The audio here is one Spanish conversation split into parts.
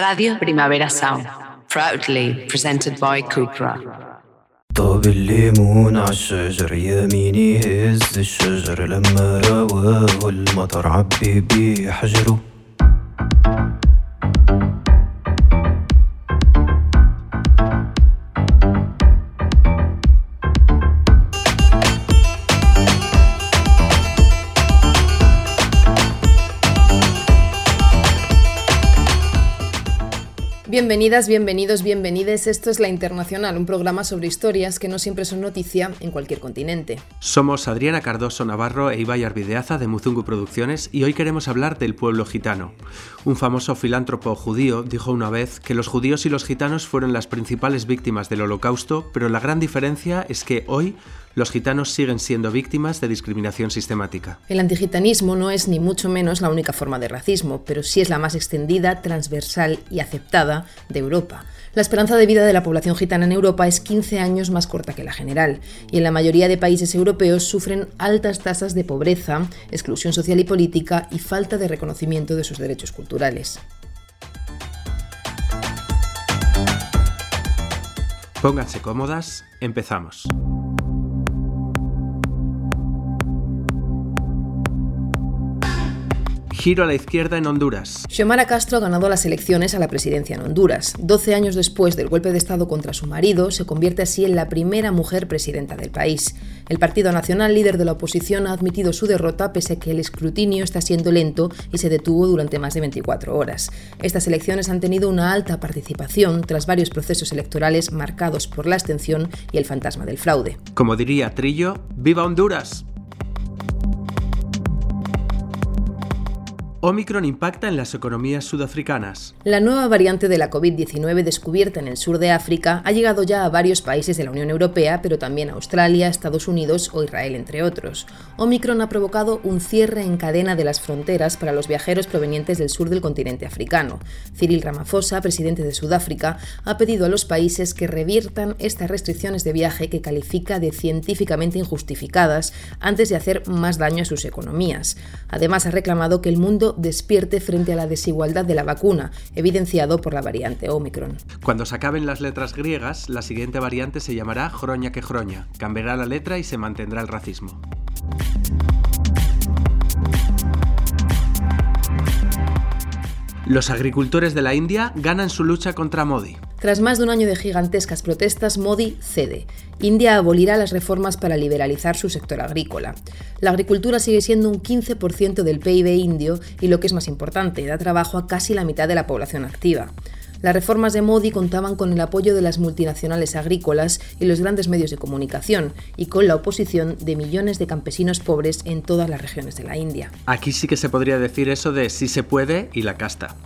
Radio Primavera Sound, proudly presented by Cupra. طاب الليمون عالشجر يميني هز الشجر لما رواه المطر عبي بيه حجره Bienvenidas, bienvenidos, bienvenides. Esto es La Internacional, un programa sobre historias que no siempre son noticia en cualquier continente. Somos Adriana Cardoso Navarro e Ibai Arvideaza de Muzungu Producciones y hoy queremos hablar del pueblo gitano. Un famoso filántropo judío dijo una vez que los judíos y los gitanos fueron las principales víctimas del holocausto, pero la gran diferencia es que hoy los gitanos siguen siendo víctimas de discriminación sistemática. El antigitanismo no es ni mucho menos la única forma de racismo, pero sí es la más extendida, transversal y aceptada de Europa. La esperanza de vida de la población gitana en Europa es 15 años más corta que la general, y en la mayoría de países europeos sufren altas tasas de pobreza, exclusión social y política y falta de reconocimiento de sus derechos culturales. Pónganse cómodas, empezamos. Giro a la izquierda en Honduras. Xiomara Castro ha ganado las elecciones a la presidencia en Honduras. Doce años después del golpe de Estado contra su marido, se convierte así en la primera mujer presidenta del país. El Partido Nacional, líder de la oposición, ha admitido su derrota pese a que el escrutinio está siendo lento y se detuvo durante más de 24 horas. Estas elecciones han tenido una alta participación tras varios procesos electorales marcados por la abstención y el fantasma del fraude. Como diría Trillo, ¡Viva Honduras! Omicron impacta en las economías sudafricanas. La nueva variante de la COVID-19 descubierta en el sur de África ha llegado ya a varios países de la Unión Europea, pero también a Australia, Estados Unidos o Israel, entre otros. Omicron ha provocado un cierre en cadena de las fronteras para los viajeros provenientes del sur del continente africano. Cyril Ramaphosa, presidente de Sudáfrica, ha pedido a los países que reviertan estas restricciones de viaje que califica de científicamente injustificadas antes de hacer más daño a sus economías. Además, ha reclamado que el mundo despierte frente a la desigualdad de la vacuna, evidenciado por la variante Omicron. Cuando se acaben las letras griegas, la siguiente variante se llamará Jroña que Jroña. Cambiará la letra y se mantendrá el racismo. Los agricultores de la India ganan su lucha contra Modi. Tras más de un año de gigantescas protestas, Modi cede. India abolirá las reformas para liberalizar su sector agrícola. La agricultura sigue siendo un 15% del PIB indio y lo que es más importante, da trabajo a casi la mitad de la población activa. Las reformas de Modi contaban con el apoyo de las multinacionales agrícolas y los grandes medios de comunicación, y con la oposición de millones de campesinos pobres en todas las regiones de la India. Aquí sí que se podría decir eso de si se puede y la casta.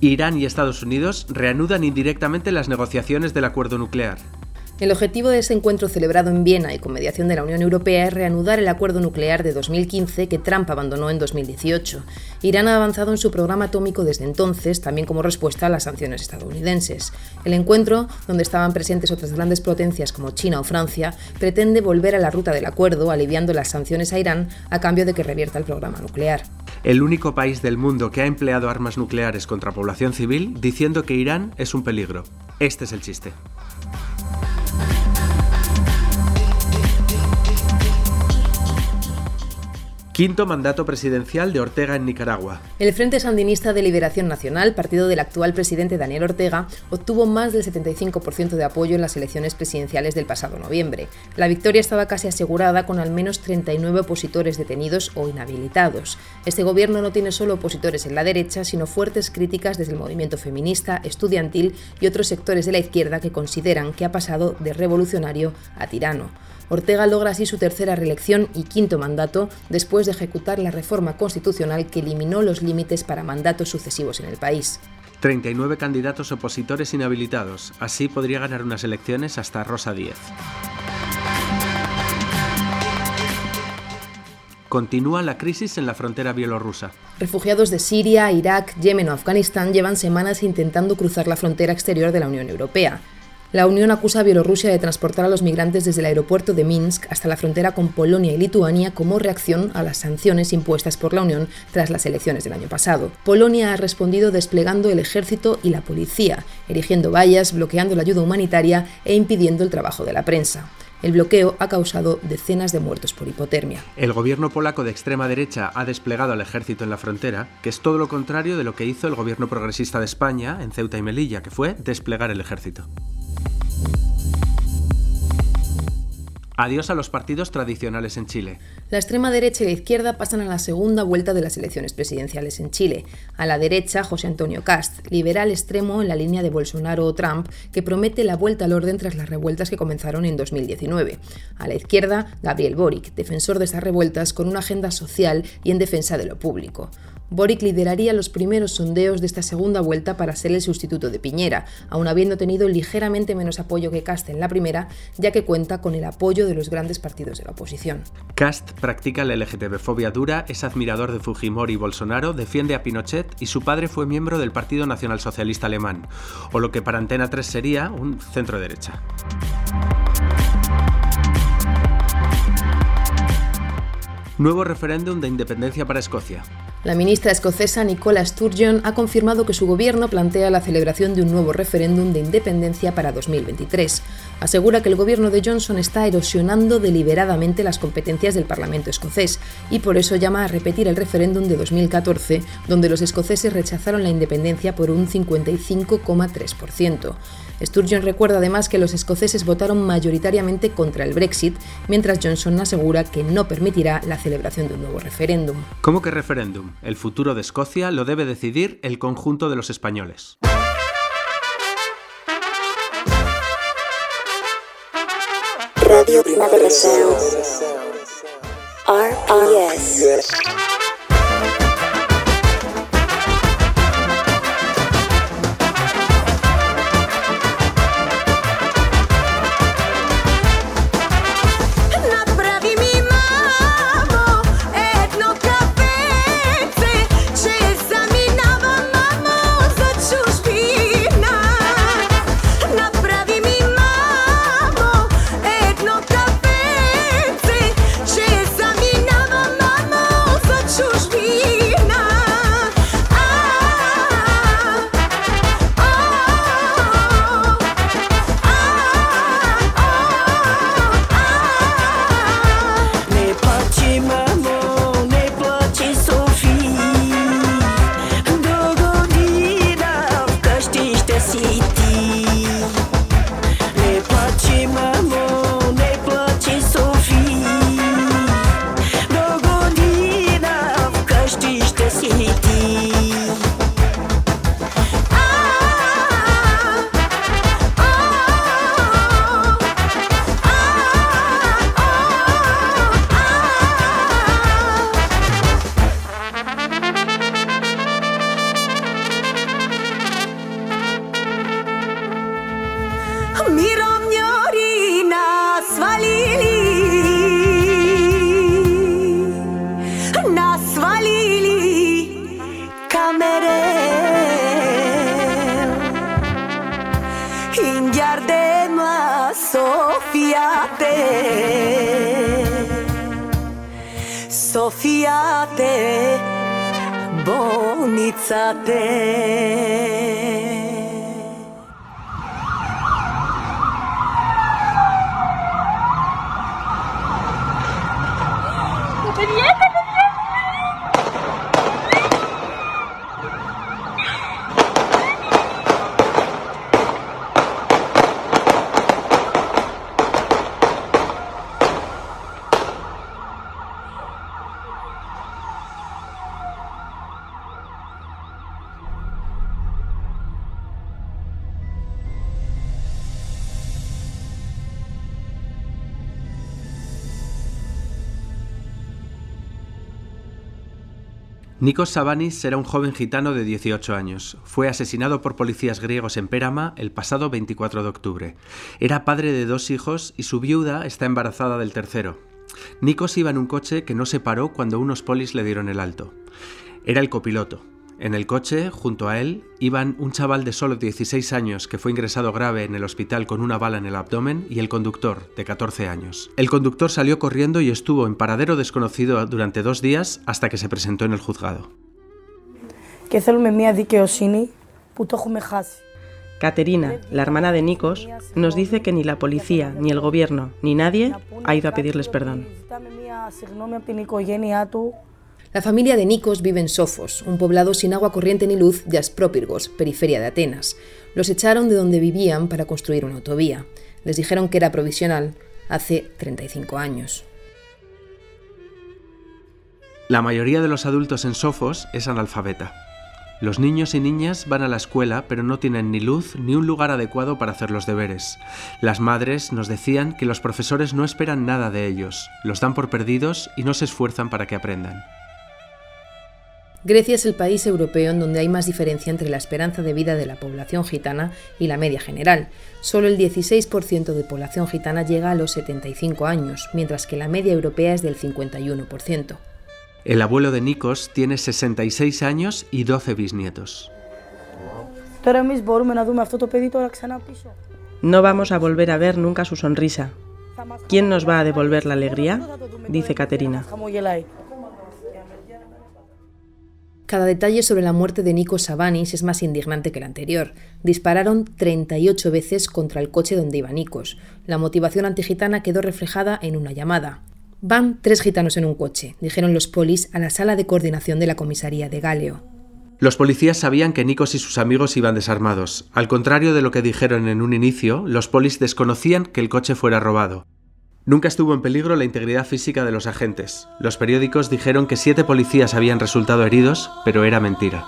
Irán y Estados Unidos reanudan indirectamente las negociaciones del acuerdo nuclear. El objetivo de ese encuentro celebrado en Viena y con mediación de la Unión Europea es reanudar el acuerdo nuclear de 2015 que Trump abandonó en 2018. Irán ha avanzado en su programa atómico desde entonces, también como respuesta a las sanciones estadounidenses. El encuentro, donde estaban presentes otras grandes potencias como China o Francia, pretende volver a la ruta del acuerdo, aliviando las sanciones a Irán a cambio de que revierta el programa nuclear. El único país del mundo que ha empleado armas nucleares contra población civil diciendo que Irán es un peligro. Este es el chiste. Quinto mandato presidencial de Ortega en Nicaragua. El Frente Sandinista de Liberación Nacional, partido del actual presidente Daniel Ortega, obtuvo más del 75% de apoyo en las elecciones presidenciales del pasado noviembre. La victoria estaba casi asegurada con al menos 39 opositores detenidos o inhabilitados. Este gobierno no tiene solo opositores en la derecha, sino fuertes críticas desde el movimiento feminista, estudiantil y otros sectores de la izquierda que consideran que ha pasado de revolucionario a tirano. Ortega logra así su tercera reelección y quinto mandato después de ejecutar la reforma constitucional que eliminó los límites para mandatos sucesivos en el país. 39 candidatos opositores inhabilitados. Así podría ganar unas elecciones hasta Rosa 10. Continúa la crisis en la frontera bielorrusa. Refugiados de Siria, Irak, Yemen o Afganistán llevan semanas intentando cruzar la frontera exterior de la Unión Europea. La Unión acusa a Bielorrusia de transportar a los migrantes desde el aeropuerto de Minsk hasta la frontera con Polonia y Lituania como reacción a las sanciones impuestas por la Unión tras las elecciones del año pasado. Polonia ha respondido desplegando el ejército y la policía, erigiendo vallas, bloqueando la ayuda humanitaria e impidiendo el trabajo de la prensa. El bloqueo ha causado decenas de muertos por hipotermia. El gobierno polaco de extrema derecha ha desplegado al ejército en la frontera, que es todo lo contrario de lo que hizo el gobierno progresista de España en Ceuta y Melilla, que fue desplegar el ejército. Adiós a los partidos tradicionales en Chile. La extrema derecha y la izquierda pasan a la segunda vuelta de las elecciones presidenciales en Chile. A la derecha, José Antonio Cast, liberal extremo en la línea de Bolsonaro o Trump, que promete la vuelta al orden tras las revueltas que comenzaron en 2019. A la izquierda, Gabriel Boric, defensor de esas revueltas con una agenda social y en defensa de lo público. Boric lideraría los primeros sondeos de esta segunda vuelta para ser el sustituto de Piñera, aun habiendo tenido ligeramente menos apoyo que Cast en la primera, ya que cuenta con el apoyo de los grandes partidos de la oposición. Cast practica la LGTB-fobia dura, es admirador de Fujimori y Bolsonaro, defiende a Pinochet y su padre fue miembro del Partido Nacional Socialista Alemán, o lo que para Antena 3 sería un centro derecha. Nuevo referéndum de independencia para Escocia. La ministra escocesa Nicola Sturgeon ha confirmado que su gobierno plantea la celebración de un nuevo referéndum de independencia para 2023. Asegura que el gobierno de Johnson está erosionando deliberadamente las competencias del Parlamento escocés y por eso llama a repetir el referéndum de 2014, donde los escoceses rechazaron la independencia por un 55,3%. Sturgeon recuerda además que los escoceses votaron mayoritariamente contra el Brexit, mientras Johnson asegura que no permitirá la celebración de un nuevo referéndum. ¿Cómo que referéndum? El futuro de Escocia lo debe decidir el conjunto de los españoles. desse ritmo. Nikos Savanis era un joven gitano de 18 años. Fue asesinado por policías griegos en Pérama el pasado 24 de octubre. Era padre de dos hijos y su viuda está embarazada del tercero. Nikos iba en un coche que no se paró cuando unos polis le dieron el alto. Era el copiloto. En el coche, junto a él, iban un chaval de solo 16 años que fue ingresado grave en el hospital con una bala en el abdomen y el conductor, de 14 años. El conductor salió corriendo y estuvo en paradero desconocido durante dos días hasta que se presentó en el juzgado. Caterina, la hermana de Nikos, nos dice que ni la policía, ni el gobierno, ni nadie ha ido a pedirles perdón. La familia de Nikos vive en Sofos, un poblado sin agua corriente ni luz de Asprópirgos, periferia de Atenas. Los echaron de donde vivían para construir una autovía. Les dijeron que era provisional hace 35 años. La mayoría de los adultos en Sofos es analfabeta. Los niños y niñas van a la escuela pero no tienen ni luz ni un lugar adecuado para hacer los deberes. Las madres nos decían que los profesores no esperan nada de ellos, los dan por perdidos y no se esfuerzan para que aprendan. Grecia es el país europeo en donde hay más diferencia entre la esperanza de vida de la población gitana y la media general. Solo el 16% de población gitana llega a los 75 años, mientras que la media europea es del 51%. El abuelo de Nikos tiene 66 años y 12 bisnietos. No vamos a volver a ver nunca su sonrisa. ¿Quién nos va a devolver la alegría? Dice Caterina. Cada detalle sobre la muerte de Nikos Savanis es más indignante que el anterior. Dispararon 38 veces contra el coche donde iba Nikos. La motivación antigitana quedó reflejada en una llamada. Van tres gitanos en un coche, dijeron los polis a la sala de coordinación de la comisaría de Galeo. Los policías sabían que Nikos y sus amigos iban desarmados. Al contrario de lo que dijeron en un inicio, los polis desconocían que el coche fuera robado. Nunca estuvo en peligro la integridad física de los agentes. Los periódicos dijeron que siete policías habían resultado heridos, pero era mentira.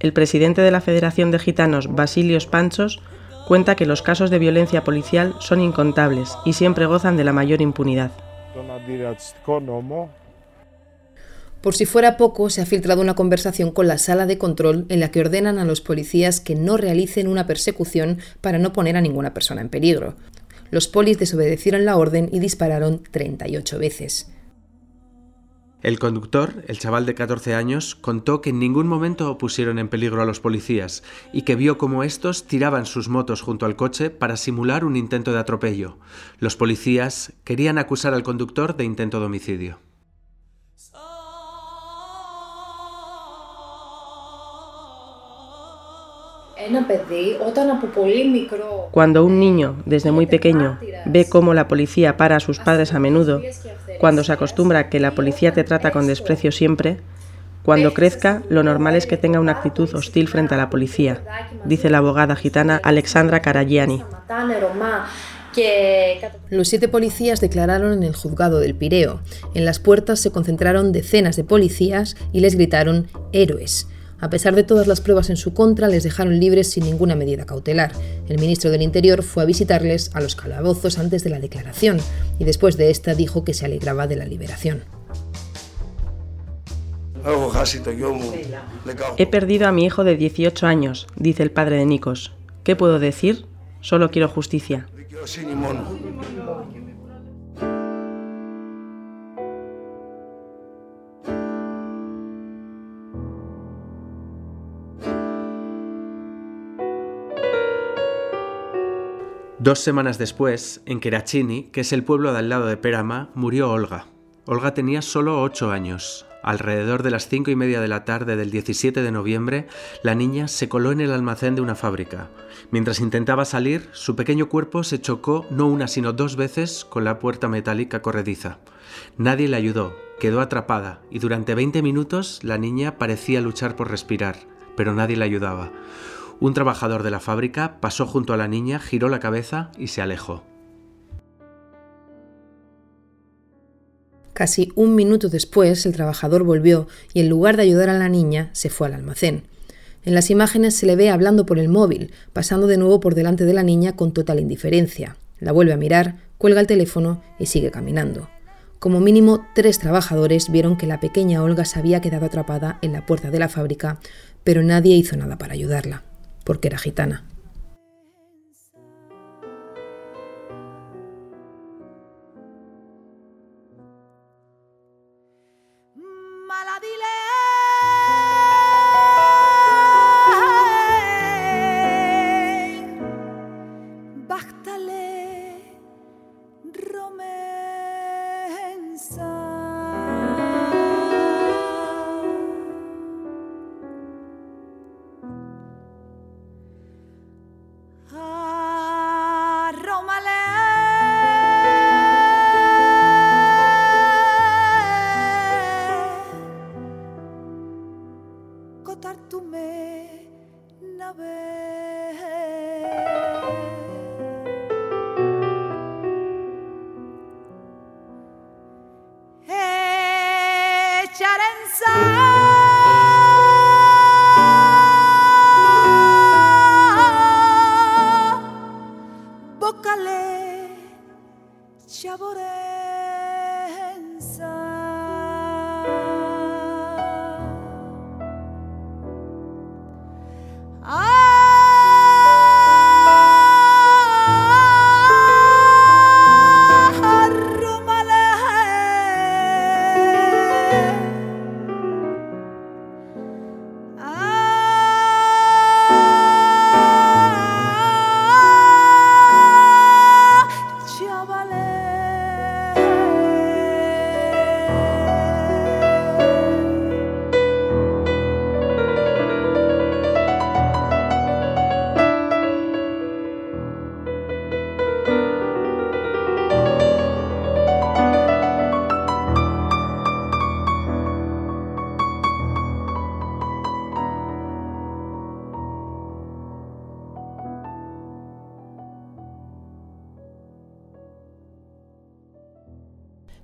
El presidente de la Federación de Gitanos, Basilios Panchos, cuenta que los casos de violencia policial son incontables y siempre gozan de la mayor impunidad. Por si fuera poco, se ha filtrado una conversación con la sala de control en la que ordenan a los policías que no realicen una persecución para no poner a ninguna persona en peligro. Los polis desobedecieron la orden y dispararon 38 veces. El conductor, el chaval de 14 años, contó que en ningún momento pusieron en peligro a los policías y que vio cómo estos tiraban sus motos junto al coche para simular un intento de atropello. Los policías querían acusar al conductor de intento de homicidio. Cuando un niño, desde muy pequeño, ve cómo la policía para a sus padres a menudo, cuando se acostumbra a que la policía te trata con desprecio siempre, cuando crezca, lo normal es que tenga una actitud hostil frente a la policía, dice la abogada gitana Alexandra Caragiani. Los siete policías declararon en el juzgado del Pireo. En las puertas se concentraron decenas de policías y les gritaron héroes. A pesar de todas las pruebas en su contra, les dejaron libres sin ninguna medida cautelar. El ministro del Interior fue a visitarles a los calabozos antes de la declaración y después de esta dijo que se alegraba de la liberación. He perdido a mi hijo de 18 años, dice el padre de Nikos. ¿Qué puedo decir? Solo quiero justicia. Dos semanas después, en Kerachini, que es el pueblo de al lado de Perama, murió Olga. Olga tenía solo ocho años. Alrededor de las cinco y media de la tarde del 17 de noviembre, la niña se coló en el almacén de una fábrica. Mientras intentaba salir, su pequeño cuerpo se chocó no una sino dos veces con la puerta metálica corrediza. Nadie le ayudó, quedó atrapada y durante 20 minutos la niña parecía luchar por respirar, pero nadie le ayudaba. Un trabajador de la fábrica pasó junto a la niña, giró la cabeza y se alejó. Casi un minuto después, el trabajador volvió y en lugar de ayudar a la niña, se fue al almacén. En las imágenes se le ve hablando por el móvil, pasando de nuevo por delante de la niña con total indiferencia. La vuelve a mirar, cuelga el teléfono y sigue caminando. Como mínimo, tres trabajadores vieron que la pequeña Olga se había quedado atrapada en la puerta de la fábrica, pero nadie hizo nada para ayudarla porque era gitana.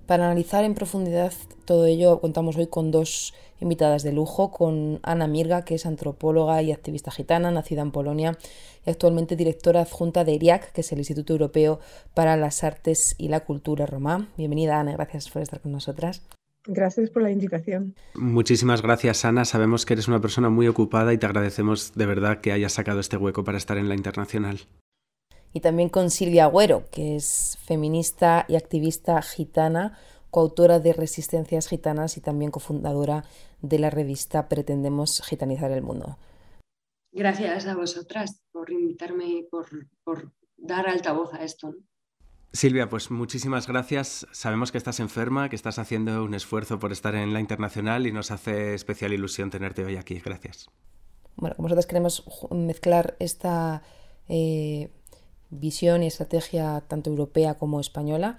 Para analizar en profundidad todo ello, contamos hoy con dos invitadas de lujo, con Ana Mirga, que es antropóloga y activista gitana, nacida en Polonia y actualmente directora adjunta de IRIAC, que es el Instituto Europeo para las Artes y la Cultura Romá. Bienvenida, Ana, gracias por estar con nosotras. Gracias por la invitación. Muchísimas gracias, Ana. Sabemos que eres una persona muy ocupada y te agradecemos de verdad que hayas sacado este hueco para estar en la internacional y también con Silvia Agüero, que es feminista y activista gitana, coautora de Resistencias Gitanas y también cofundadora de la revista Pretendemos Gitanizar el Mundo. Gracias a vosotras por invitarme y por, por dar altavoz a esto. Silvia, pues muchísimas gracias. Sabemos que estás enferma, que estás haciendo un esfuerzo por estar en la internacional y nos hace especial ilusión tenerte hoy aquí. Gracias. Bueno, como nosotros queremos mezclar esta eh, visión y estrategia tanto europea como española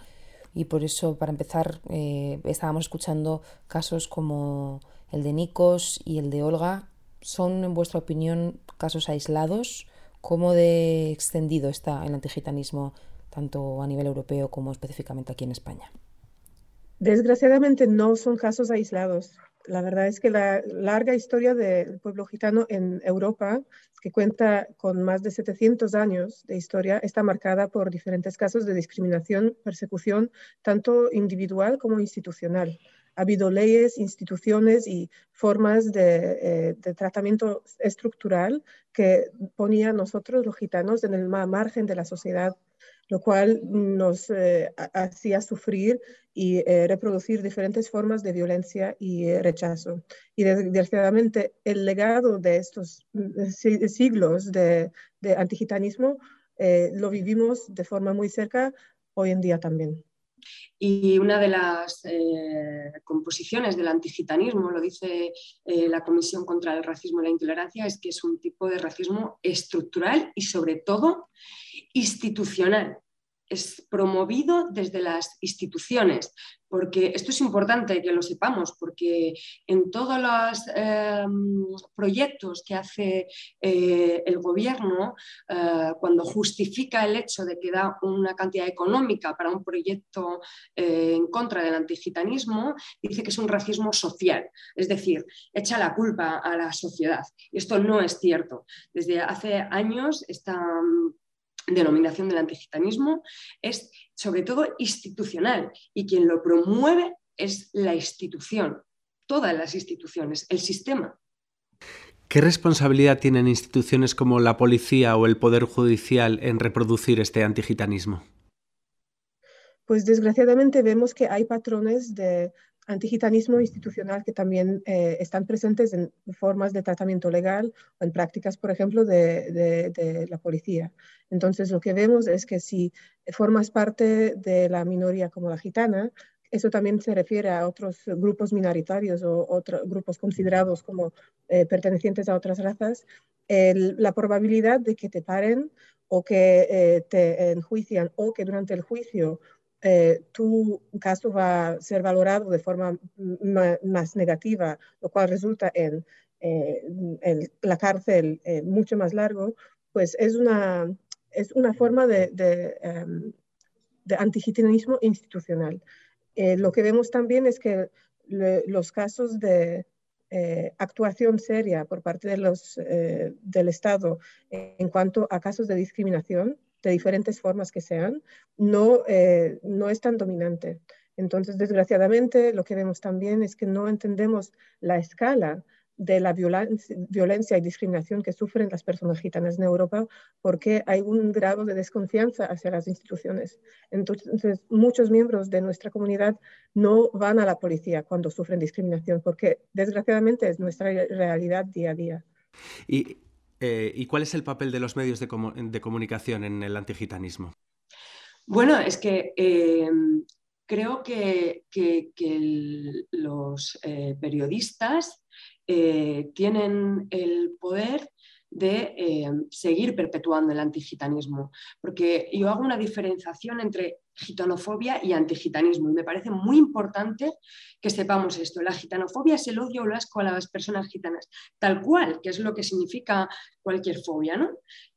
y por eso para empezar eh, estábamos escuchando casos como el de Nikos y el de Olga. ¿Son en vuestra opinión casos aislados? ¿Cómo de extendido está el antigitanismo tanto a nivel europeo como específicamente aquí en España? Desgraciadamente no son casos aislados. La verdad es que la larga historia del pueblo gitano en Europa, que cuenta con más de 700 años de historia, está marcada por diferentes casos de discriminación, persecución, tanto individual como institucional. Ha habido leyes, instituciones y formas de, eh, tratamiento estructural que ponían a nosotros, los gitanos, en el margen de la sociedad lo cual nos eh, hacía sufrir y eh, reproducir diferentes formas de violencia y eh, rechazo. Y desgraciadamente el legado de estos siglos de, de antigitanismo lo vivimos de forma muy cerca hoy en día también. Y una de las composiciones del antigitanismo, lo dice la Comisión contra el Racismo y la Intolerancia, es que es un tipo de racismo estructural y sobre todo institucional es promovido desde las instituciones, porque esto es importante que lo sepamos, porque en todos los em, proyectos que hace eh, el gobierno, eh, cuando justifica el hecho de que da una cantidad económica para un proyecto eh, en contra del antigitanismo, dice que es un racismo social, es decir, echa la culpa a la sociedad. Y esto no es cierto. Desde hace años esta denominación del antigitanismo es sobre todo institucional y quien lo promueve es la institución, todas las instituciones, el sistema. ¿Qué responsabilidad tienen instituciones como la policía o el Poder Judicial en reproducir este antigitanismo? Pues desgraciadamente vemos que hay patrones de antigitanismo institucional que también eh, están presentes en formas de tratamiento legal o en prácticas, por ejemplo, de, la policía. Entonces, lo que vemos es que si formas parte de la minoría como la gitana, eso también se refiere a otros grupos minoritarios o otros grupos considerados como eh, pertenecientes a otras razas, la probabilidad de que te paren o que eh, te enjuician o que durante el juicio eh, tu caso va a ser valorado de forma más negativa, lo cual resulta en, eh, la cárcel eh, mucho más largo, pues es una, es una forma de, de, em, institucional. lo que vemos también es que los casos de actuación seria por parte de los, del Estado en cuanto a casos de discriminación de diferentes formas que sean, no, eh, no es tan dominante. Entonces, desgraciadamente, lo que vemos también es que no entendemos la escala de la violencia y discriminación que sufren las personas gitanas en Europa porque hay un grado de desconfianza hacia las instituciones. Entonces, muchos miembros de nuestra comunidad no van a la policía cuando sufren discriminación porque desgraciadamente es nuestra realidad día a día. ¿Y, eh, cuál es el papel de los medios de, comunicación en el antigitanismo? Bueno, es que eh, creo que, los eh, periodistas tienen el poder de seguir perpetuando el antigitanismo, porque yo hago una diferenciación entre gitanofobia y antigitanismo y me parece muy importante que sepamos esto. La gitanofobia es el odio o el asco a las personas gitanas, tal cual, que es lo que significa cualquier fobia, ¿no?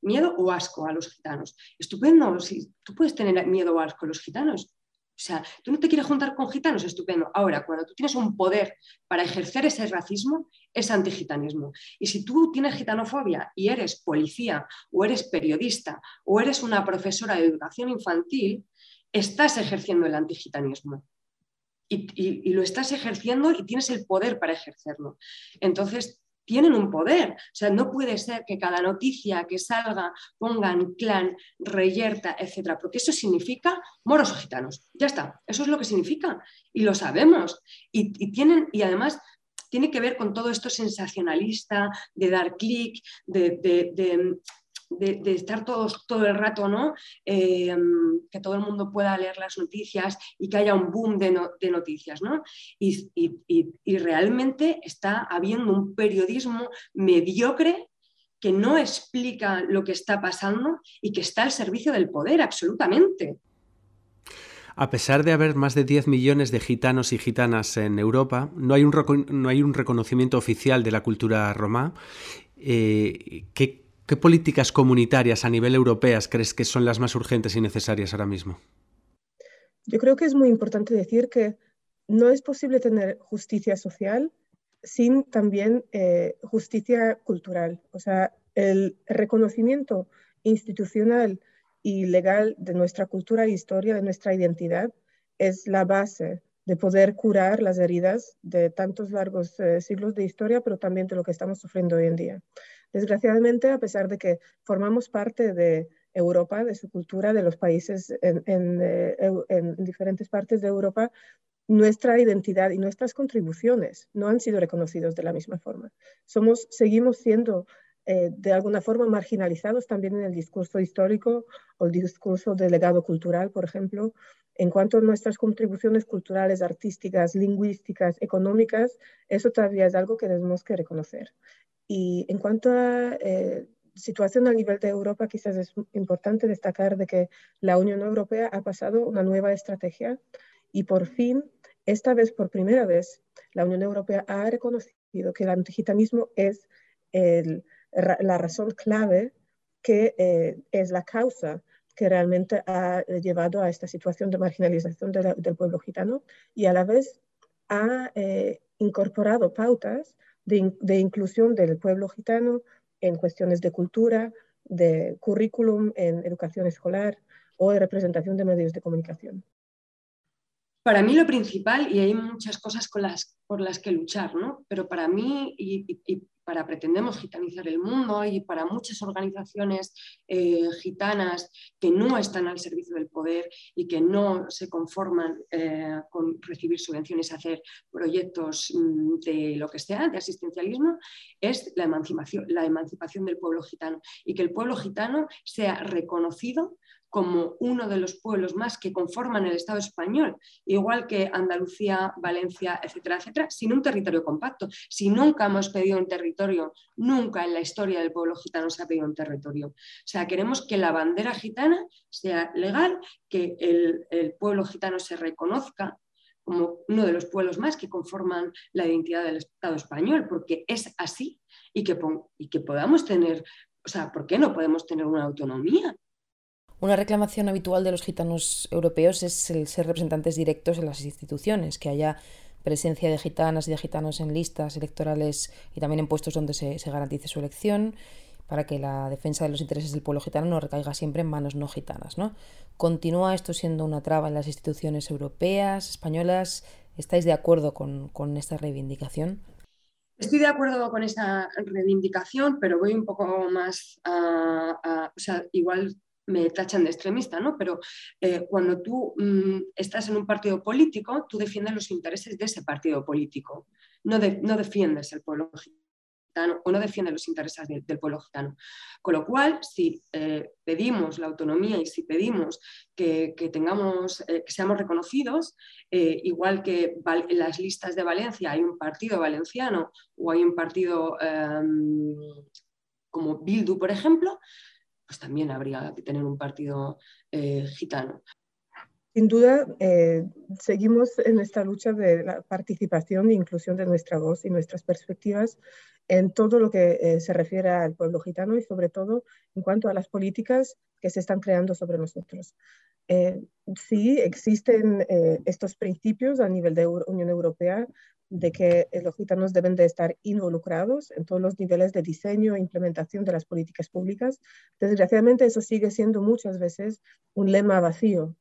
Miedo o asco a los gitanos. Estupendo, si tú puedes tener miedo o asco a los gitanos, o sea, tú no te quieres juntar con gitanos, estupendo. Ahora, cuando tú tienes un poder para ejercer ese racismo, es antigitanismo. Y si tú tienes gitanofobia y eres policía, o eres periodista, o eres una profesora de educación infantil, estás ejerciendo el antigitanismo. Y, y lo estás ejerciendo y tienes el poder para ejercerlo. Entonces, tienen un poder. O sea, no puede ser que cada noticia que salga pongan clan, reyerta, etcétera, porque eso significa moros o gitanos. Ya está, eso es lo que significa y lo sabemos. Y, tienen, y además tiene que ver con todo esto sensacionalista de dar clic, de, de, estar todos todo el rato, ¿no? Eh, que todo el mundo pueda leer las noticias y que haya un boom de, noticias, ¿no? Y, y, realmente está habiendo un periodismo mediocre que no explica lo que está pasando y que está al servicio del poder, absolutamente. A pesar de haber más de 10 millones de gitanos y gitanas en Europa, no hay un, no hay un reconocimiento oficial de la cultura romá. Eh, ¿qué, ¿Qué políticas comunitarias a nivel europeo crees que son las más urgentes y necesarias ahora mismo? Yo creo que es muy importante decir que no es posible tener justicia social sin también eh, justicia cultural. O sea, el reconocimiento institucional y legal de nuestra cultura e historia, de nuestra identidad, es la base de poder curar las heridas de tantos largos eh, siglos de historia, pero también de lo que estamos sufriendo hoy en día. Desgraciadamente, a pesar de que formamos parte de Europa, de su cultura, de los países en, eh, diferentes partes de Europa, nuestra identidad y nuestras contribuciones no han sido reconocidos de la misma forma. Seguimos siendo eh, de alguna forma marginalizados también en el discurso histórico o el discurso del legado cultural, por ejemplo. En cuanto a nuestras contribuciones culturales, artísticas, lingüísticas, económicas, eso todavía es algo que tenemos que reconocer. Y en cuanto a eh, situación a nivel de Europa, quizás es importante destacar de que la Unión Europea ha pasado una nueva estrategia y por fin, esta vez por primera vez, la Unión Europea ha reconocido que el antigitanismo es la razón clave que eh, es la causa que realmente ha llevado a esta situación de marginalización del pueblo gitano y a la vez ha eh, incorporado pautas de, inclusión del pueblo gitano en cuestiones de cultura, de currículum en educación escolar o de representación de medios de comunicación. Para mí lo principal, y hay muchas cosas por las que luchar, ¿no? pero para mí, y, para Pretendemos Gitanizar el Mundo y para muchas organizaciones eh, gitanas que no están al servicio del poder y que no se conforman eh, con recibir subvenciones, hacer proyectos mm, de lo que sea, de asistencialismo, es la emancipación, la emancipación del pueblo gitano. Y que el pueblo gitano sea reconocido como uno de los pueblos más que conforman el Estado español, igual que Andalucía, Valencia, etcétera, etcétera, sin un territorio compacto. Si nunca hemos pedido un territorio, nunca en la historia del pueblo gitano se ha pedido un territorio. O sea, queremos que la bandera gitana sea legal, que el, pueblo gitano se reconozca como uno de los pueblos más que conforman la identidad del Estado español, porque es así y que, y que podamos tener, o sea, ¿por qué no podemos tener una autonomía? Una reclamación habitual de los gitanos europeos es el ser representantes directos en las instituciones, que haya presencia de gitanas y de gitanos en listas electorales y también en puestos donde se, garantice su elección. para que la defensa de los intereses del pueblo gitano no recaiga siempre en manos no gitanas. ¿no? ¿Continúa esto siendo una traba en las instituciones europeas, españolas? ¿Estáis de acuerdo con, esta reivindicación? Estoy de acuerdo con esta reivindicación, pero voy un poco más a, o sea, igual me tachan de extremista, ¿no? Pero eh, cuando tú mm, estás en un partido político, tú defiendes los intereses de ese partido político, no, no defiendes el pueblo o no defiende los intereses del pueblo gitano. Con lo cual, si eh, pedimos la autonomía y si pedimos que, tengamos, eh, que seamos reconocidos, eh, igual que en las listas de Valencia hay un partido valenciano o hay un partido em, como Bildu, por ejemplo, pues también habría que tener un partido gitano. Sin duda, seguimos en esta lucha de la participación e inclusión de nuestra voz y nuestras perspectivas en todo lo que eh, se refiere al pueblo gitano y sobre todo en cuanto a las políticas que se están creando sobre nosotros. Eh, sí existen eh, estos principios a nivel de Unión Europea de que los gitanos deben de estar involucrados en todos los niveles de diseño e implementación de las políticas públicas. Desgraciadamente eso sigue siendo muchas veces un lema vacío,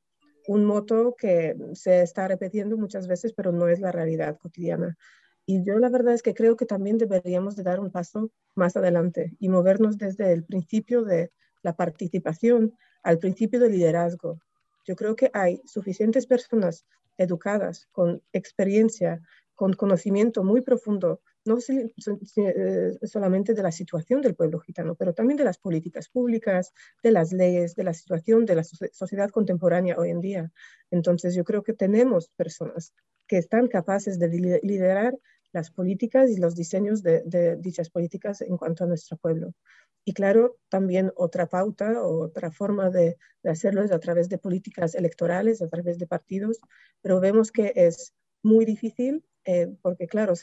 un moto que se está repitiendo muchas veces, pero no es la realidad cotidiana. Y yo la verdad es que creo que también deberíamos de dar un paso más adelante y movernos desde el principio de la participación al principio del liderazgo. Yo creo que hay suficientes personas educadas, con experiencia, con conocimiento muy profundo, no eh, solamente de la situación del pueblo gitano, pero también de las políticas públicas, de las leyes, de la situación de la sociedad contemporánea hoy en día. Entonces yo creo que tenemos personas que están capaces de liderar las políticas y los diseños de, dichas políticas en cuanto a nuestro pueblo. Y claro, también otra pauta otra forma de, hacerlo es a través de políticas electorales, a través de partidos, pero vemos que es muy difícil eh, porque, claro,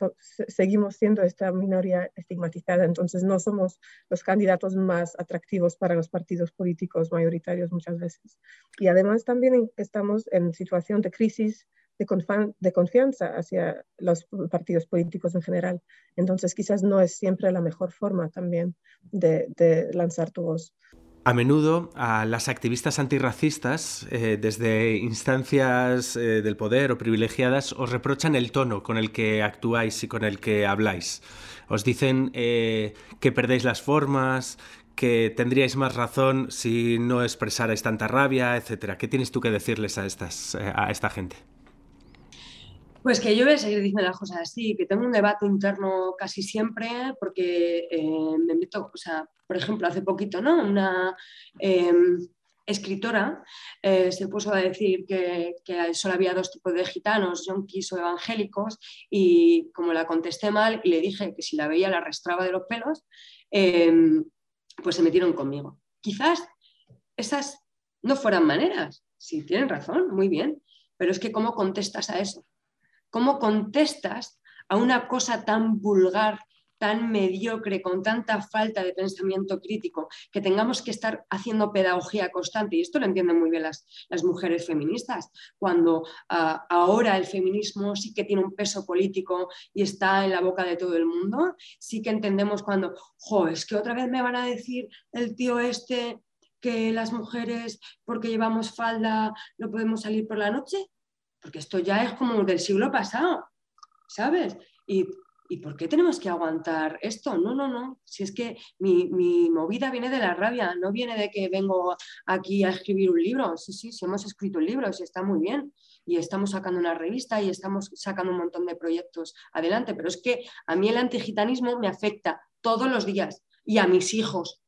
seguimos siendo esta minoría estigmatizada, entonces no somos los candidatos más atractivos para los partidos políticos mayoritarios muchas veces. Y además también estamos en situación de crisis de, confianza hacia los partidos políticos en general. Entonces quizás no es siempre la mejor forma también de, lanzar tu voz. A menudo a las activistas antirracistas, eh, desde instancias eh, del poder o privilegiadas, os reprochan el tono con el que actuáis y con el que habláis. Os dicen eh, que perdéis las formas, que tendríais más razón si no expresarais tanta rabia, etc. ¿Qué tienes tú que decirles a, estas, a esta gente? Pues que yo voy a seguir diciendo las cosas así, que tengo un debate interno casi siempre, porque eh, me meto, o sea, por ejemplo, hace poquito, ¿no? Una em, escritora eh, se puso a decir que, solo había dos tipos de gitanos, yonkis o evangélicos, y como la contesté mal y le dije que si la veía la arrastraba de los pelos, em, pues se metieron conmigo. Quizás esas no fueran maneras, si tienen razón, muy bien, pero es que cómo contestas a eso ¿Cómo contestas a una cosa tan vulgar, tan mediocre, con tanta falta de pensamiento crítico, que tengamos que estar haciendo pedagogía constante? Y esto lo entienden muy bien las, mujeres feministas, cuando ah, ahora el feminismo sí que tiene un peso político y está en la boca de todo el mundo, sí que entendemos cuando, jo, es que otra vez me van a decir el tío este que las mujeres, porque llevamos falda, no podemos salir por la noche porque esto ya es como del siglo pasado, ¿sabes? Y, por qué tenemos que aguantar esto? No, no, no. Si es que mi, movida viene de la rabia, no viene de que vengo aquí a escribir un libro. Sí, sí, sí, hemos escrito un libro, sí está muy bien. Y estamos sacando una revista y estamos sacando un montón de proyectos adelante. Pero es que a mí el antigitanismo me afecta todos los días y a mis hijos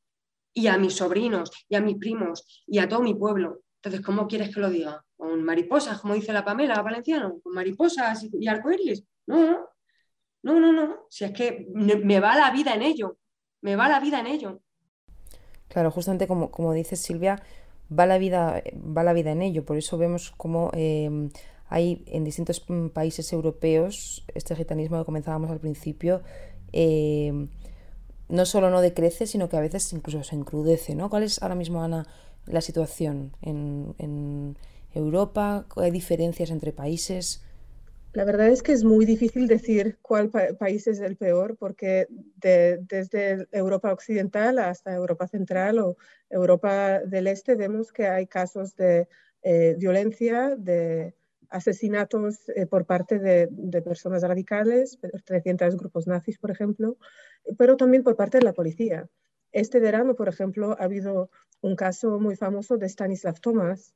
y a mis sobrinos y a mis primos y a todo mi pueblo. Entonces, ¿cómo quieres que lo diga? ¿Con mariposas, como dice la Pamela Valenciano? ¿Con mariposas y, arcoíris? No, no, no, no. Si es que me va la vida en ello. Me va la vida en ello. Claro, justamente como, como dices Silvia, va la vida, va la vida en ello. Por eso vemos como em, hay en distintos mm, países europeos este gitanismo que comenzábamos al principio. Em, no solo no decrece, sino que a veces incluso se encrudece, ¿no? ¿Cuál es ahora mismo, Ana, la situación en, Europa? ¿Hay diferencias entre países? La verdad es que es muy difícil decir cuál país es el peor, porque desde Europa Occidental hasta Europa Central o Europa del Este vemos que hay casos de eh, violencia, de asesinatos eh, por parte de, de, personas radicales, pertenecientes a grupos nazis, por ejemplo, pero también por parte de la policía. Este verano, por ejemplo, ha habido un caso muy famoso de Stanislav Tomas,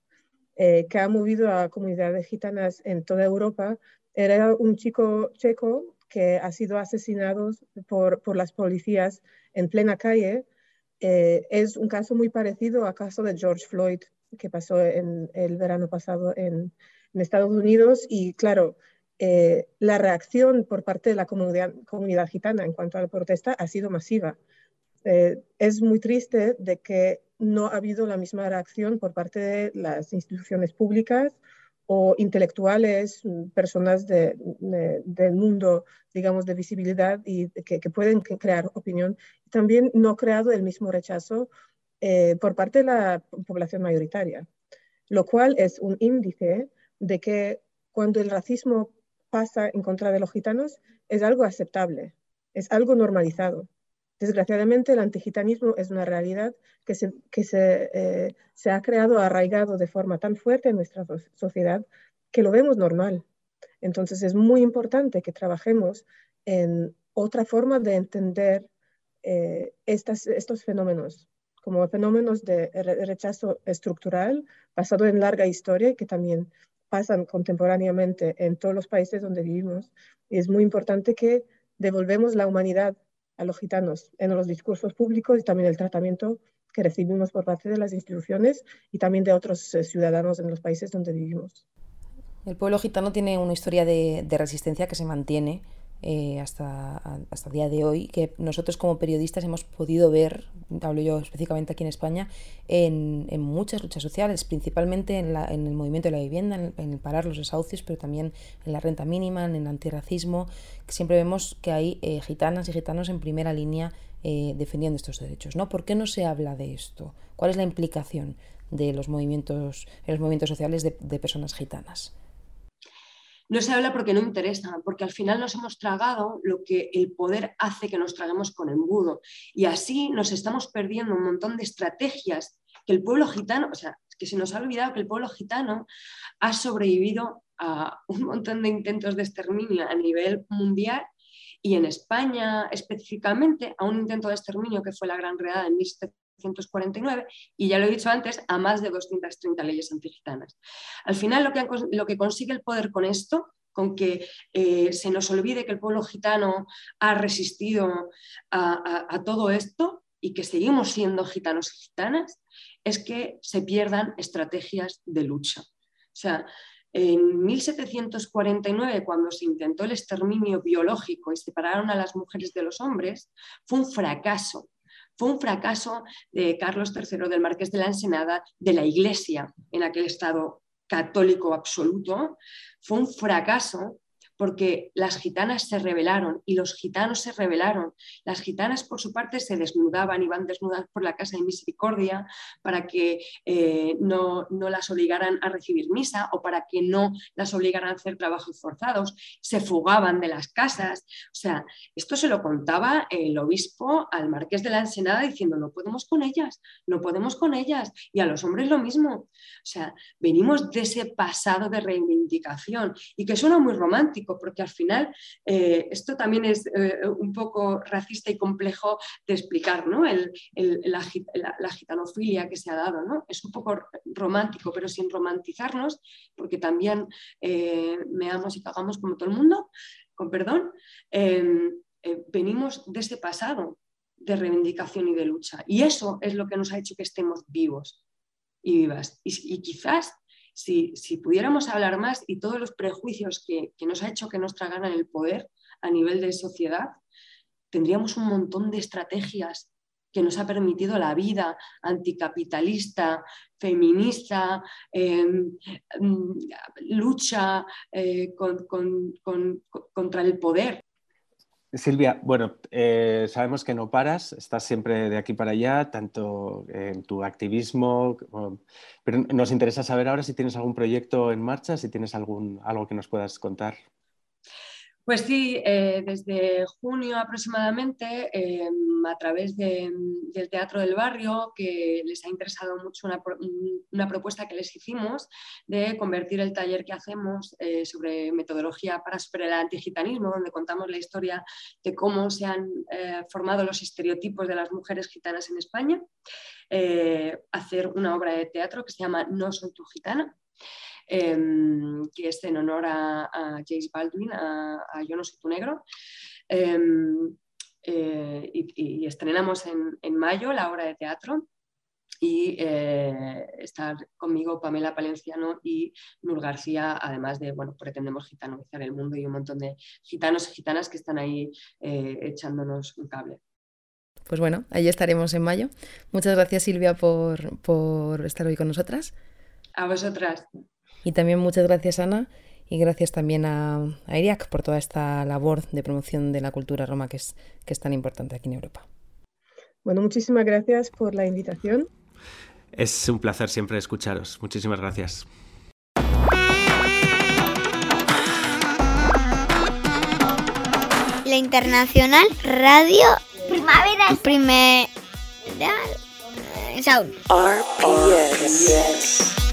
eh, que ha movido a comunidades gitanas en toda Europa. Era un chico checo que ha sido asesinado por, por las policías en plena calle. Eh, es un caso muy parecido al caso de George Floyd, que pasó en el verano pasado en, Estados Unidos. Y claro, eh, la reacción por parte de la comunidad, gitana en cuanto a la protesta ha sido masiva. Es muy triste de que no ha habido la misma reacción por parte de las instituciones públicas o intelectuales, personas del mundo, digamos, de visibilidad y que, pueden crear opinión. También no ha creado el mismo rechazo eh, por parte de la población mayoritaria, lo cual es un índice de que cuando el racismo pasa en contra de los gitanos es algo aceptable, es algo normalizado. Desgraciadamente, el antigitanismo es una realidad que, eh, se, ha creado, arraigado de forma tan fuerte en nuestra sociedad que lo vemos normal. Entonces, es muy importante que trabajemos en otra forma de entender eh, estos fenómenos, como fenómenos de rechazo estructural basado en larga historia que también pasan contemporáneamente en todos los países donde vivimos. Y es muy importante que devolvemos la humanidad a los gitanos en los discursos públicos y también el tratamiento que recibimos por parte de las instituciones y también de otros eh, ciudadanos en los países donde vivimos. El pueblo gitano tiene una historia de, de resistencia que se mantiene eh, hasta, hasta el día de hoy, que nosotros como periodistas hemos podido ver, hablo yo específicamente aquí en España, en, en muchas luchas sociales, principalmente en, la, en, el movimiento de la vivienda, en, en, parar los desahucios, pero también en la renta mínima, en el antirracismo, siempre vemos que hay eh, gitanas y gitanos en primera línea eh, defendiendo estos derechos. ¿no? ¿Por qué no se habla de esto? ¿Cuál es la implicación de los movimientos, en los movimientos sociales de, de personas gitanas? No se habla porque no interesa, porque al final nos hemos tragado lo que el poder hace que nos traguemos con embudo. Y así nos estamos perdiendo un montón de estrategias que el pueblo gitano, o sea, que se nos ha olvidado que el pueblo gitano ha sobrevivido a un montón de intentos de exterminio a nivel mundial y en España específicamente a un intento de exterminio que fue la Gran Redada en 1749 y ya lo he dicho antes, a más de 230 leyes antigitanas. Al final lo que, lo que consigue el poder con esto con que eh, se nos olvide que el pueblo gitano ha resistido a, a, a, todo esto y que seguimos siendo gitanos y gitanas, es que se pierdan estrategias de lucha. O sea, en 1749, cuando se intentó el exterminio biológico y separaron a las mujeres de los hombres, fue un fracaso fue un fracaso de Carlos III, del Marqués de la Ensenada, de la Iglesia en aquel estado católico absoluto. Fue un fracaso porque las gitanas se rebelaron y los gitanos se rebelaron. Las gitanas, por su parte, se desnudaban, iban desnudas por la casa de misericordia para que eh, no, no, las obligaran a recibir misa o para que no las obligaran a hacer trabajos forzados, se fugaban de las casas. O sea, esto se lo contaba el obispo al marqués de la Ensenada diciendo, no podemos con ellas, no podemos con ellas. Y a los hombres lo mismo. O sea, venimos de ese pasado de reivindicación y que suena muy romántico porque al final eh, esto también es eh, un poco racista y complejo de explicar, ¿no? La, gitanofilia que se ha dado, ¿no? Es un poco romántico, pero sin romantizarnos, porque también eh, meamos y cagamos como todo el mundo, con perdón, em, venimos de ese pasado de reivindicación y de lucha. Y eso es lo que nos ha hecho que estemos vivos y vivas. Y quizás si, pudiéramos hablar más y todos los prejuicios que, nos ha hecho que nos tragaran el poder a nivel de sociedad, tendríamos un montón de estrategias que nos ha permitido la vida anticapitalista, feminista, eh, lucha eh, con, con, con, contra el poder. Silvia, bueno, eh, sabemos que no paras, estás siempre de aquí para allá, tanto en tu activismo, pero nos interesa saber ahora si tienes algún proyecto en marcha, si tienes algún, algo que nos puedas contar. Pues sí, eh, desde junio aproximadamente, em, a través del Teatro del Barrio, que les ha interesado mucho una, propuesta que les hicimos de convertir el taller que hacemos eh, sobre metodología para superar el antigitanismo, donde contamos la historia de cómo se han eh, formado los estereotipos de las mujeres gitanas en España, hacer una obra de teatro que se llama No soy tu gitana Em, que es en honor a, Jace Baldwin, a, Yo no soy tu negro. Em, eh, y, estrenamos en, mayo la obra de teatro y eh, estar conmigo Pamela Palenciano y Nur García, además de, bueno, pretendemos gitanizar el mundo y un montón de gitanos y gitanas que están ahí eh, echándonos un cable. Pues bueno, ahí estaremos en mayo. Muchas gracias Silvia por, por estar hoy con nosotras. A vosotras. Y también muchas gracias Ana y gracias también a, a por toda esta labor de promoción de la cultura roma que es, que es tan importante aquí en Europa. Bueno, muchísimas gracias por la invitación. Es un placer siempre escucharos. Muchísimas gracias. La Internacional Radio Primavera Primera Sound. RPS.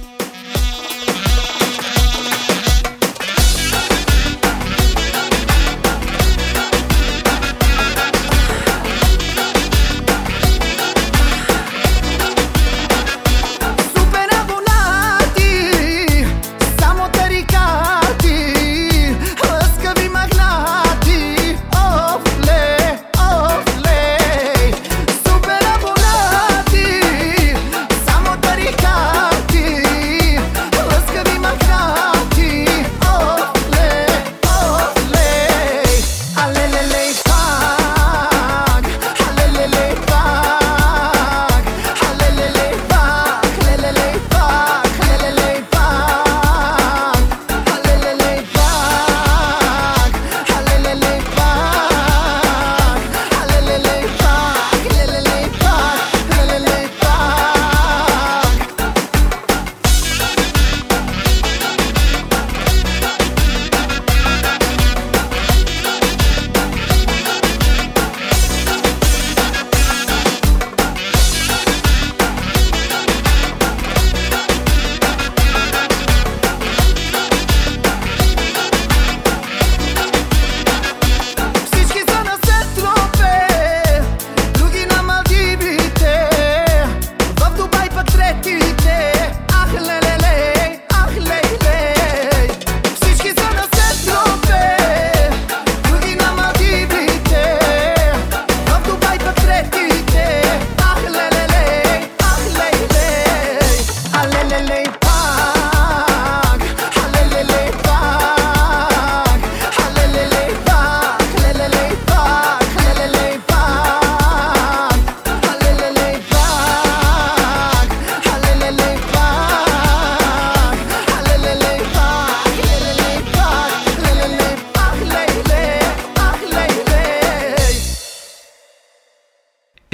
ettiğinde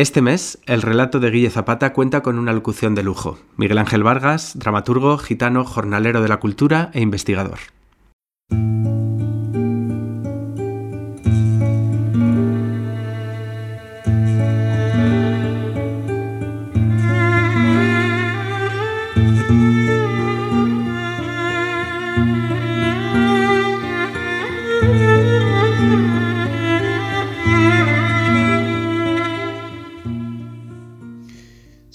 Este mes, el relato de Guille Zapata cuenta con una locución de lujo. Miguel Ángel Vargas, dramaturgo, gitano, jornalero de la cultura e investigador.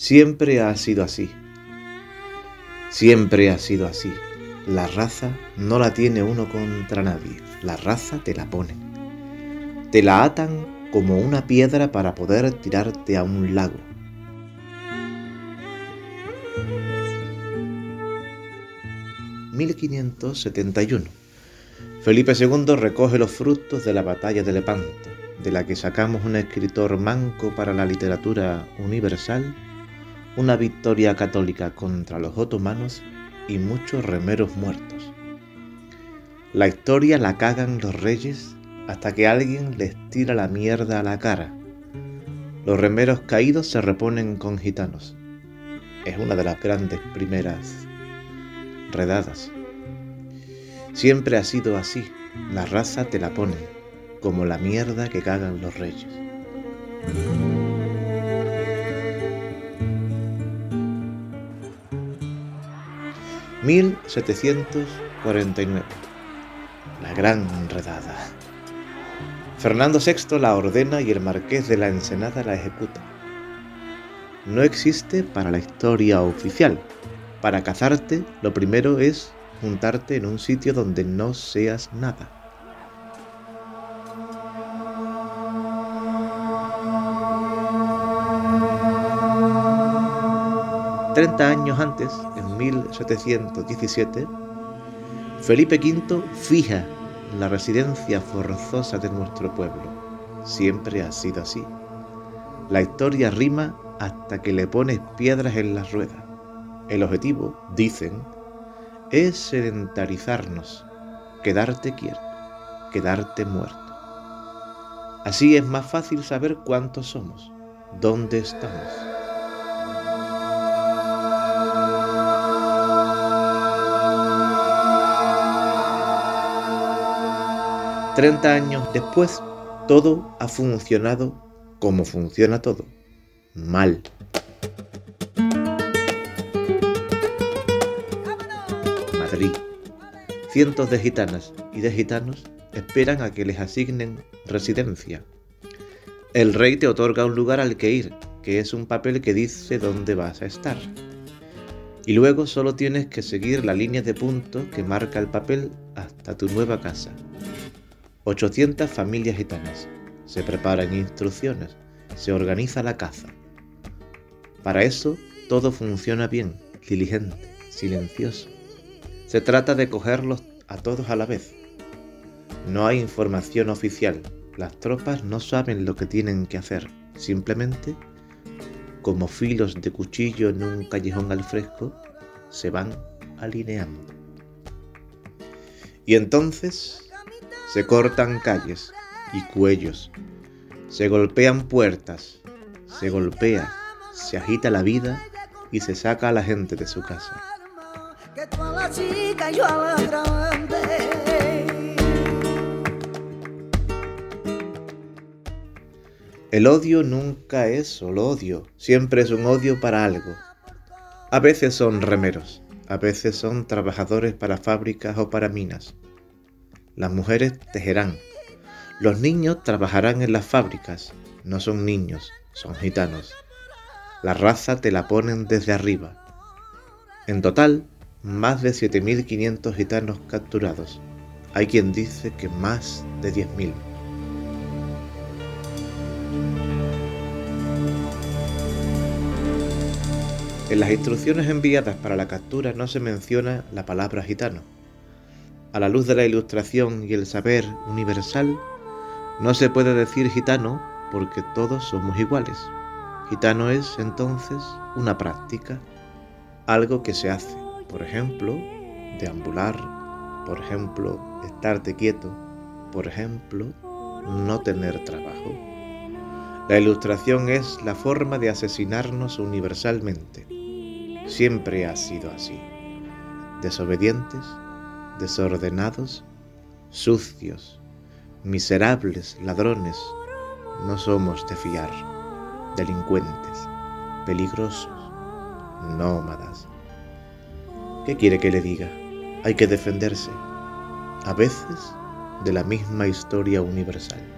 Siempre ha sido así. Siempre ha sido así. La raza no la tiene uno contra nadie. La raza te la pone. Te la atan como una piedra para poder tirarte a un lago. ...1571... Felipe II recoge los frutos de la batalla de Lepanto, de la que sacamos un escritor manco para la literatura universal una victoria católica contra los otomanos y muchos remeros muertos. La historia la cagan los reyes hasta que alguien les tira la mierda a la cara. Los remeros caídos se reponen con gitanos. Es una de las grandes primeras redadas. Siempre ha sido así. la raza te la pone, como la mierda que cagan los reyes. 1749. La gran enredada. Fernando VI la ordena y el marqués de la Ensenada la ejecuta. No existe para la historia oficial. Para cazarte, lo primero es juntarte en un sitio donde no seas nada. Treinta años antes, 1717, Felipe V fija la residencia forzosa de nuestro pueblo. Siempre ha sido así. La historia rima hasta que le pones piedras en las ruedas. El objetivo, dicen, es sedentarizarnos, quedarte quieto, quedarte muerto. Así es más fácil saber cuántos somos, dónde estamos. Treinta años después, todo ha funcionado como funciona todo, mal. Madrid. Cientos de gitanas y de gitanos esperan a que les asignen residencia. El rey te otorga un lugar al que ir, que es un papel que dice dónde vas a estar. Y luego solo tienes que seguir la línea de puntos que marca el papel hasta tu nueva casa. 800 familias gitanas. Se preparan instrucciones, se organiza la caza. Para eso todo funciona bien, diligente, silencioso. Se trata de cogerlos a todos a la vez. No hay información oficial. Las tropas no saben lo que tienen que hacer. Simplemente, como filos de cuchillo en un callejón al fresco, se van alineando. Y entonces se cortan calles y cuellos, se golpean puertas, se golpea, se agita la vida y se saca a la gente de su casa. El odio nunca es solo odio, siempre es un odio para algo. A veces son remeros, a veces son trabajadores para fábricas o para minas. Las mujeres tejerán, los niños trabajarán en las fábricas, no son niños, son gitanos. La raza te la ponen desde arriba. En total, más de 7.500 gitanos capturados. Hay quien dice que más de 10.000. En las instrucciones enviadas para la captura no se menciona la palabra gitano. A la luz de la ilustración y el saber universal, no se puede decir gitano porque todos somos iguales. Gitano es entonces una práctica, algo que se hace, por ejemplo, deambular, por ejemplo, estarte quieto, por ejemplo, no tener trabajo. La ilustración es la forma de asesinarnos universalmente. Siempre ha sido así. Desobedientes, desordenados, sucios, miserables, ladrones, no somos de fiar, delincuentes, peligrosos, nómadas. ¿Qué quiere que le diga? Hay que defenderse, a veces de la misma historia universal.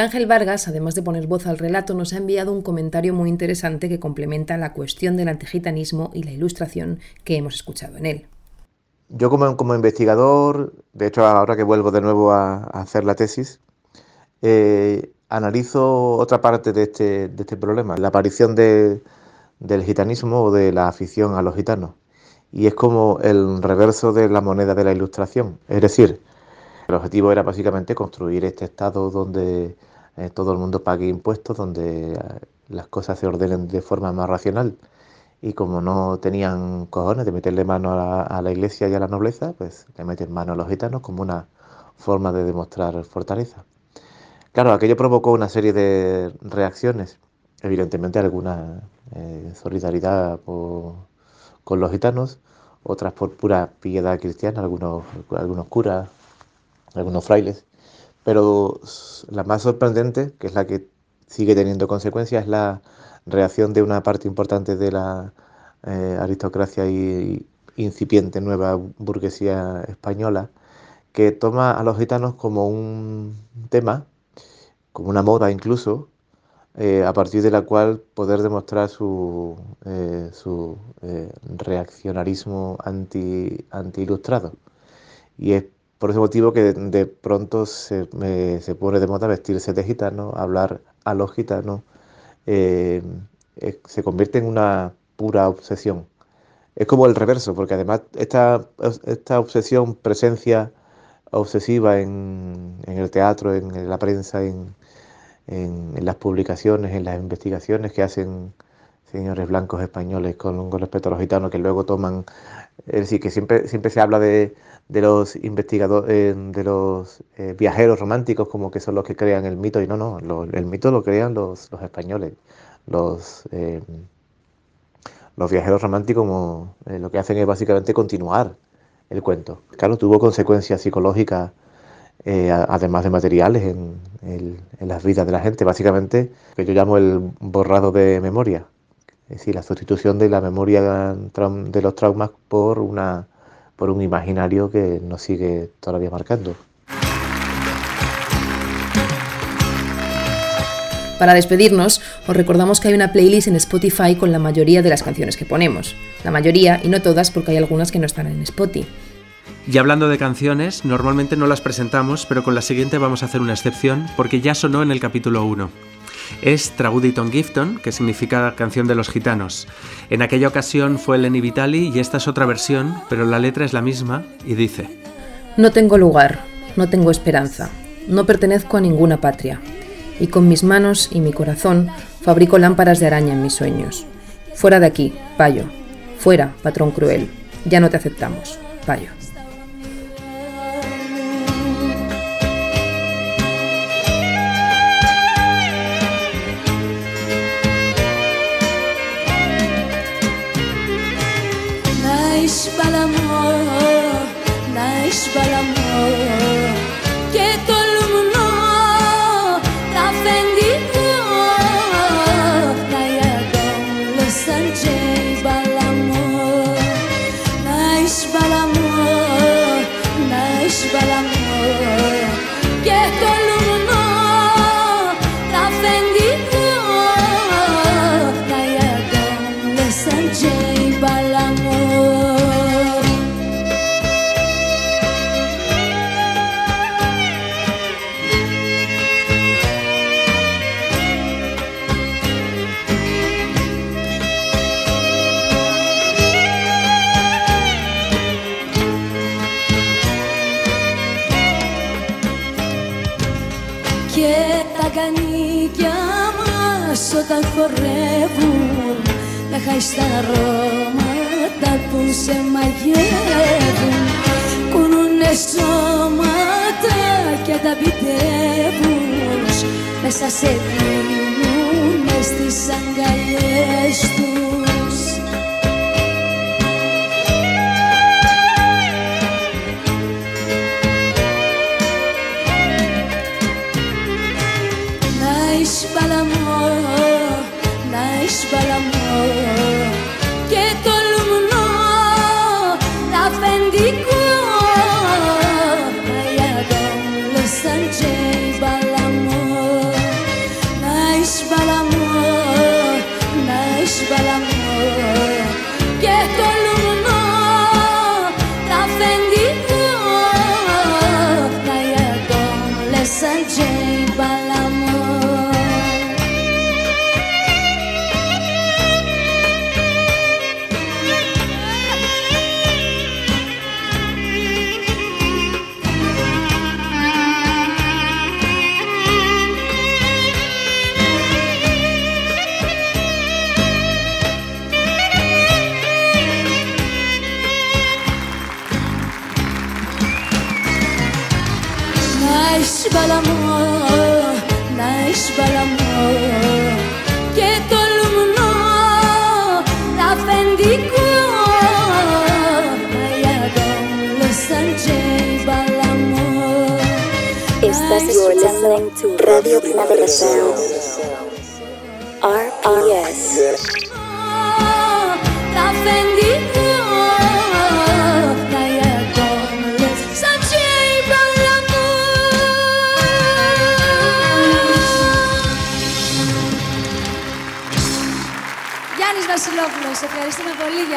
Ángel Vargas, además de poner voz al relato, nos ha enviado un comentario muy interesante que complementa la cuestión del antigitanismo y la ilustración que hemos escuchado en él. Yo como, como investigador, de hecho ahora que vuelvo de nuevo a, hacer la tesis, eh, analizo otra parte de este, este problema, la aparición de, del gitanismo o de la afición a los gitanos. Y es como el reverso de la moneda de la ilustración. Es decir, el objetivo era básicamente construir este estado donde eh, todo el mundo pague impuestos, donde eh, las cosas se ordenen de forma más racional. Y como no tenían cojones de meterle mano a la, iglesia y a la nobleza, pues le meten mano a los gitanos como una forma de demostrar fortaleza. Claro, aquello provocó una serie de reacciones, evidentemente alguna eh, solidaridad con los gitanos, otras por pura piedad cristiana, algunos, algunos curas, algunos frailes, pero la más sorprendente, que es la que sigue teniendo consecuencias, es la reacción de una parte importante de la eh, aristocracia y, incipiente nueva burguesía española, que toma a los gitanos como un tema, como una moda incluso, eh, a partir de la cual poder demostrar su, eh, su reaccionarismo anti, anti-ilustrado. Y es por ese motivo que de, pronto se, se, pone de moda vestirse de gitano, hablar a los gitanos, se convierte en una pura obsesión. Es como el reverso, porque además esta, esta obsesión, presencia obsesiva en, el teatro, en la prensa, en, las publicaciones, en las investigaciones que hacen señores blancos españoles con, respecto a los gitanos que luego toman, es decir, que siempre, siempre se habla de, los investigadores, eh, de los eh, viajeros románticos como que son los que crean el mito y no, no, el mito lo crean los, los españoles, los... Eh, los viajeros románticos como, eh, lo que hacen es básicamente continuar el cuento. Claro, tuvo consecuencias psicológicas, además de materiales, en, en, las vidas de la gente. Básicamente, que yo llamo el borrado de memoria. Es decir, la sustitución de la memoria de los traumas por, una, por un imaginario que nos sigue todavía marcando. Para despedirnos, os recordamos que hay una playlist en Spotify con la mayoría de las canciones que ponemos. La mayoría, y no todas, porque hay algunas que no están en Spotify. Y hablando de canciones, normalmente no las presentamos, pero con la siguiente vamos a hacer una excepción, porque ya sonó en el capítulo 1. Es Traguditon Gifton, que significa canción de los gitanos. En aquella ocasión fue Lenny Vitali y esta es otra versión, pero la letra es la misma y dice: No tengo lugar, no tengo esperanza, no pertenezco a ninguna patria y con mis manos y mi corazón fabrico lámparas de araña en mis sueños. Fuera de aquí, payo. Fuera, patrón cruel. Ya no te aceptamos, payo. Σε μαγεύουν. Κουνούνε σώματα και τα πιτεύουν μέσα σε κλείνουνε στις αγκαλιές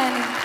Amen.